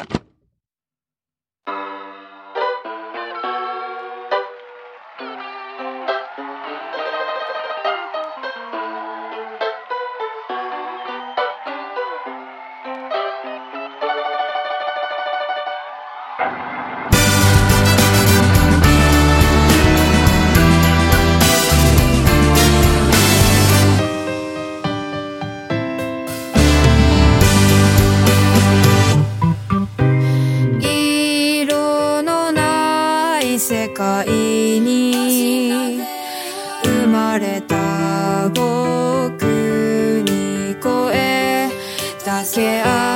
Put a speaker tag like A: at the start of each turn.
A: you ない世界に生まれた僕に声だけあ